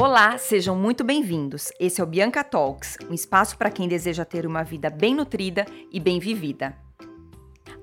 Olá, sejam muito bem-vindos. Esse é o Bianca Talks, um espaço para quem deseja ter uma vida bem nutrida e bem vivida.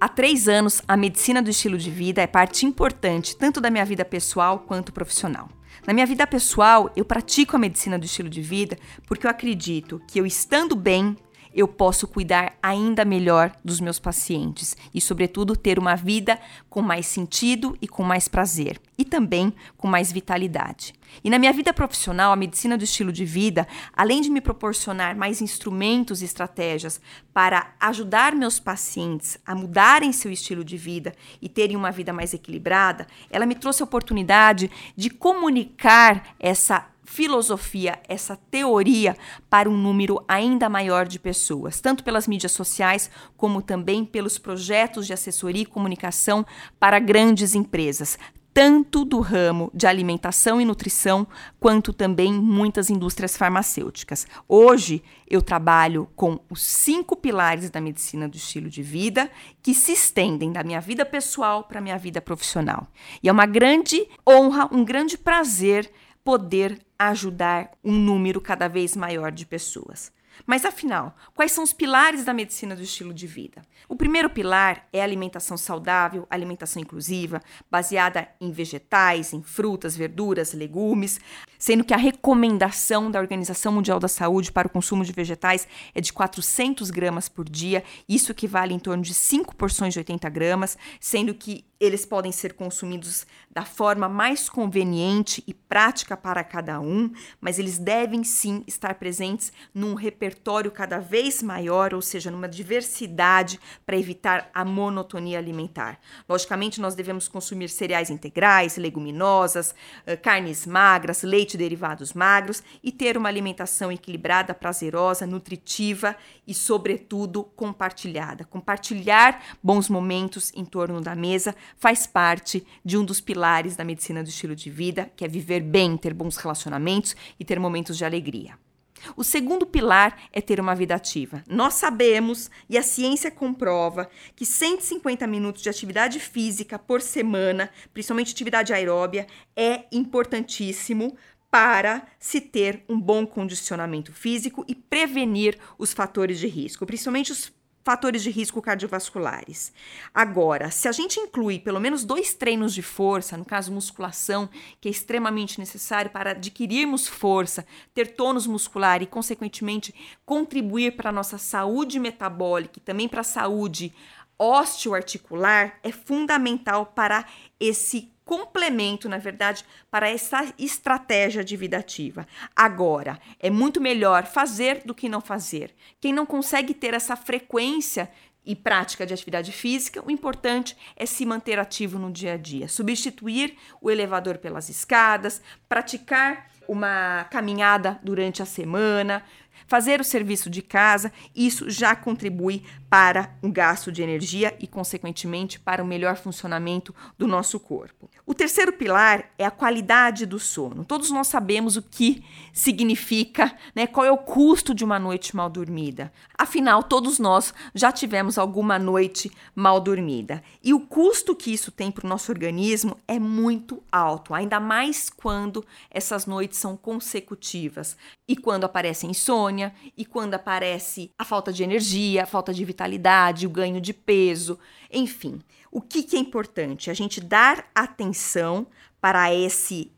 Há três anos, a medicina do estilo de vida é parte importante tanto da minha vida pessoal quanto profissional. Na minha vida pessoal, eu pratico a medicina do estilo de vida porque eu acredito que eu estando bem, eu posso cuidar ainda melhor dos meus pacientes e, sobretudo, ter uma vida com mais sentido e com mais prazer também com mais vitalidade. E na minha vida profissional, a medicina do estilo de vida, além de me proporcionar mais instrumentos e estratégias para ajudar meus pacientes a mudarem seu estilo de vida e terem uma vida mais equilibrada, ela me trouxe a oportunidade de comunicar essa filosofia, essa teoria para um número ainda maior de pessoas, tanto pelas mídias sociais como também pelos projetos de assessoria e comunicação para grandes empresas, tanto do ramo de alimentação e nutrição, quanto também muitas indústrias farmacêuticas. Hoje eu trabalho com os cinco pilares da medicina do estilo de vida que se estendem da minha vida pessoal para a minha vida profissional. E é uma grande honra, um grande prazer poder ajudar um número cada vez maior de pessoas. Mas afinal, quais são os pilares da medicina do estilo de vida? O primeiro pilar é alimentação saudável, alimentação inclusiva, baseada em vegetais, em frutas, verduras, legumes, sendo que a recomendação da Organização Mundial da Saúde para o consumo de vegetais é de 400 gramas por dia, isso equivale em torno de 5 porções de 80 gramas, sendo que eles podem ser consumidos da forma mais conveniente e prática para cada um, mas eles devem sim estar presentes num repertório cada vez maior, ou seja, numa diversidade para evitar a monotonia alimentar. Logicamente, nós devemos consumir cereais integrais, leguminosas, carnes magras, leite derivados magros e ter uma alimentação equilibrada, prazerosa, nutritiva e, sobretudo, compartilhada. Compartilhar bons momentos em torno da mesa faz parte de um dos pilares da medicina do estilo de vida, que é viver bem, ter bons relacionamentos e ter momentos de alegria. O segundo pilar é ter uma vida ativa. Nós sabemos, e a ciência comprova, que 150 minutos de atividade física por semana, principalmente atividade aeróbia, é importantíssimo para se ter um bom condicionamento físico e prevenir os fatores de risco, principalmente os fatores de risco cardiovasculares. Agora, se a gente inclui pelo menos dois treinos de força, no caso musculação, que é extremamente necessário para adquirirmos força, ter tônus muscular e, consequentemente, contribuir para a nossa saúde metabólica e também para a saúde osteoarticular, é fundamental para esse complemento, na verdade, para essa estratégia de vida ativa. Agora, é muito melhor fazer do que não fazer. Quem não consegue ter essa frequência e prática de atividade física, o importante é se manter ativo no dia a dia, substituir o elevador pelas escadas, praticar uma caminhada durante a semana, fazer o serviço de casa, isso já contribui para um gasto de energia e, consequentemente, para o melhor funcionamento do nosso corpo. O terceiro pilar é a qualidade do sono. Todos nós sabemos o que significa, né, qual é o custo de uma noite mal dormida. Afinal, todos nós já tivemos alguma noite mal dormida. E o custo que isso tem para o nosso organismo é muito alto, ainda mais quando essas noites são consecutivas e quando aparece insônia e quando aparece a falta de energia, a falta de vitalidade, o ganho de peso, enfim. O que, que é importante? A gente dar atenção para esse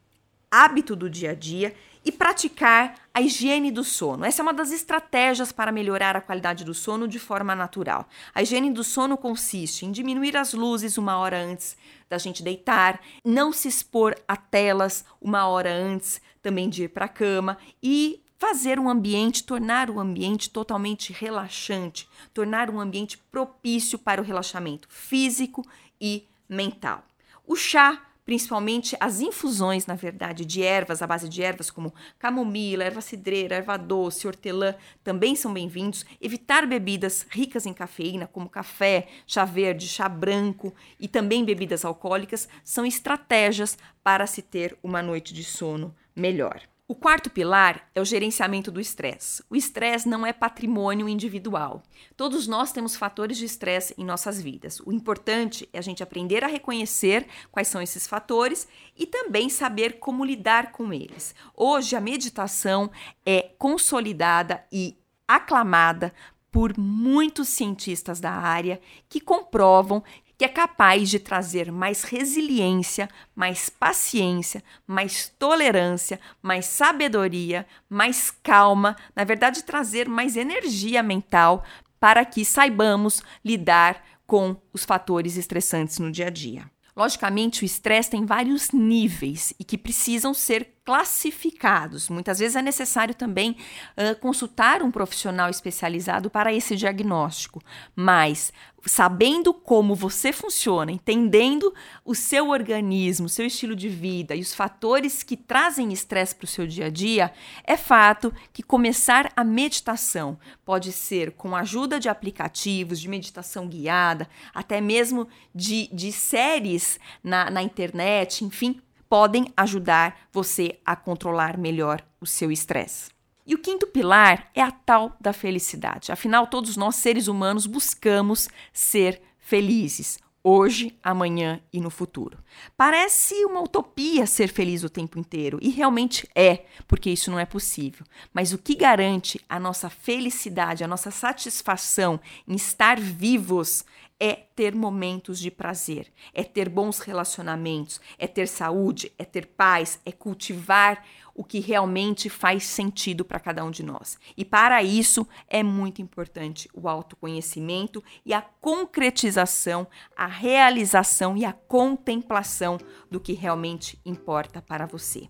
hábito do dia a dia e praticar a higiene do sono. Essa é uma das estratégias para melhorar a qualidade do sono de forma natural. A higiene do sono consiste em diminuir as luzes uma hora antes da gente deitar, não se expor a telas uma hora antes também de ir para a cama e fazer um ambiente, tornar o ambiente totalmente relaxante, tornar um ambiente propício para o relaxamento físico e mental. O chá, principalmente as infusões, na verdade, de ervas, à base de ervas como camomila, erva cidreira, erva doce, hortelã, também são bem-vindos. Evitar bebidas ricas em cafeína, como café, chá verde, chá branco e também bebidas alcoólicas, são estratégias para se ter uma noite de sono melhor. O quarto pilar é o gerenciamento do estresse. O estresse não é patrimônio individual. Todos nós temos fatores de estresse em nossas vidas. O importante é a gente aprender a reconhecer quais são esses fatores e também saber como lidar com eles. Hoje, a meditação é consolidada e aclamada por muitos cientistas da área que comprovam que é capaz de trazer mais resiliência, mais paciência, mais tolerância, mais sabedoria, mais calma, na verdade, trazer mais energia mental para que saibamos lidar com os fatores estressantes no dia a dia. Logicamente, o estresse tem vários níveis e que precisam ser classificados. Muitas vezes é necessário também uh, consultar um profissional especializado para esse diagnóstico, mas sabendo como você funciona, entendendo o seu organismo, seu estilo de vida e os fatores que trazem estresse para o seu dia a dia, é fato que começar a meditação pode ser com a ajuda de aplicativos de meditação guiada, até mesmo de, de séries na, na internet, enfim, podem ajudar você a controlar melhor o seu estresse. E o quinto pilar é a tal da felicidade. Afinal, todos nós seres humanos buscamos ser felizes, hoje, amanhã e no futuro. Parece uma utopia ser feliz o tempo inteiro, e realmente é, porque isso não é possível. Mas o que garante a nossa felicidade, a nossa satisfação em estar vivos é ter momentos de prazer, é ter bons relacionamentos, é ter saúde, é ter paz, é cultivar o que realmente faz sentido para cada um de nós. E para isso é muito importante o autoconhecimento e a concretização, a realização e a contemplação do que realmente importa para você.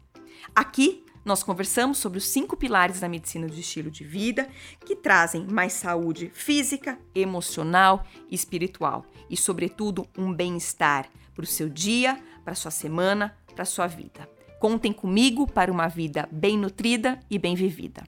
Aqui nós conversamos sobre os cinco pilares da medicina do estilo de vida que trazem mais saúde física, emocional e espiritual e, sobretudo, um bem-estar para o seu dia, para a sua semana, para a sua vida. Contem comigo para uma vida bem nutrida e bem vivida.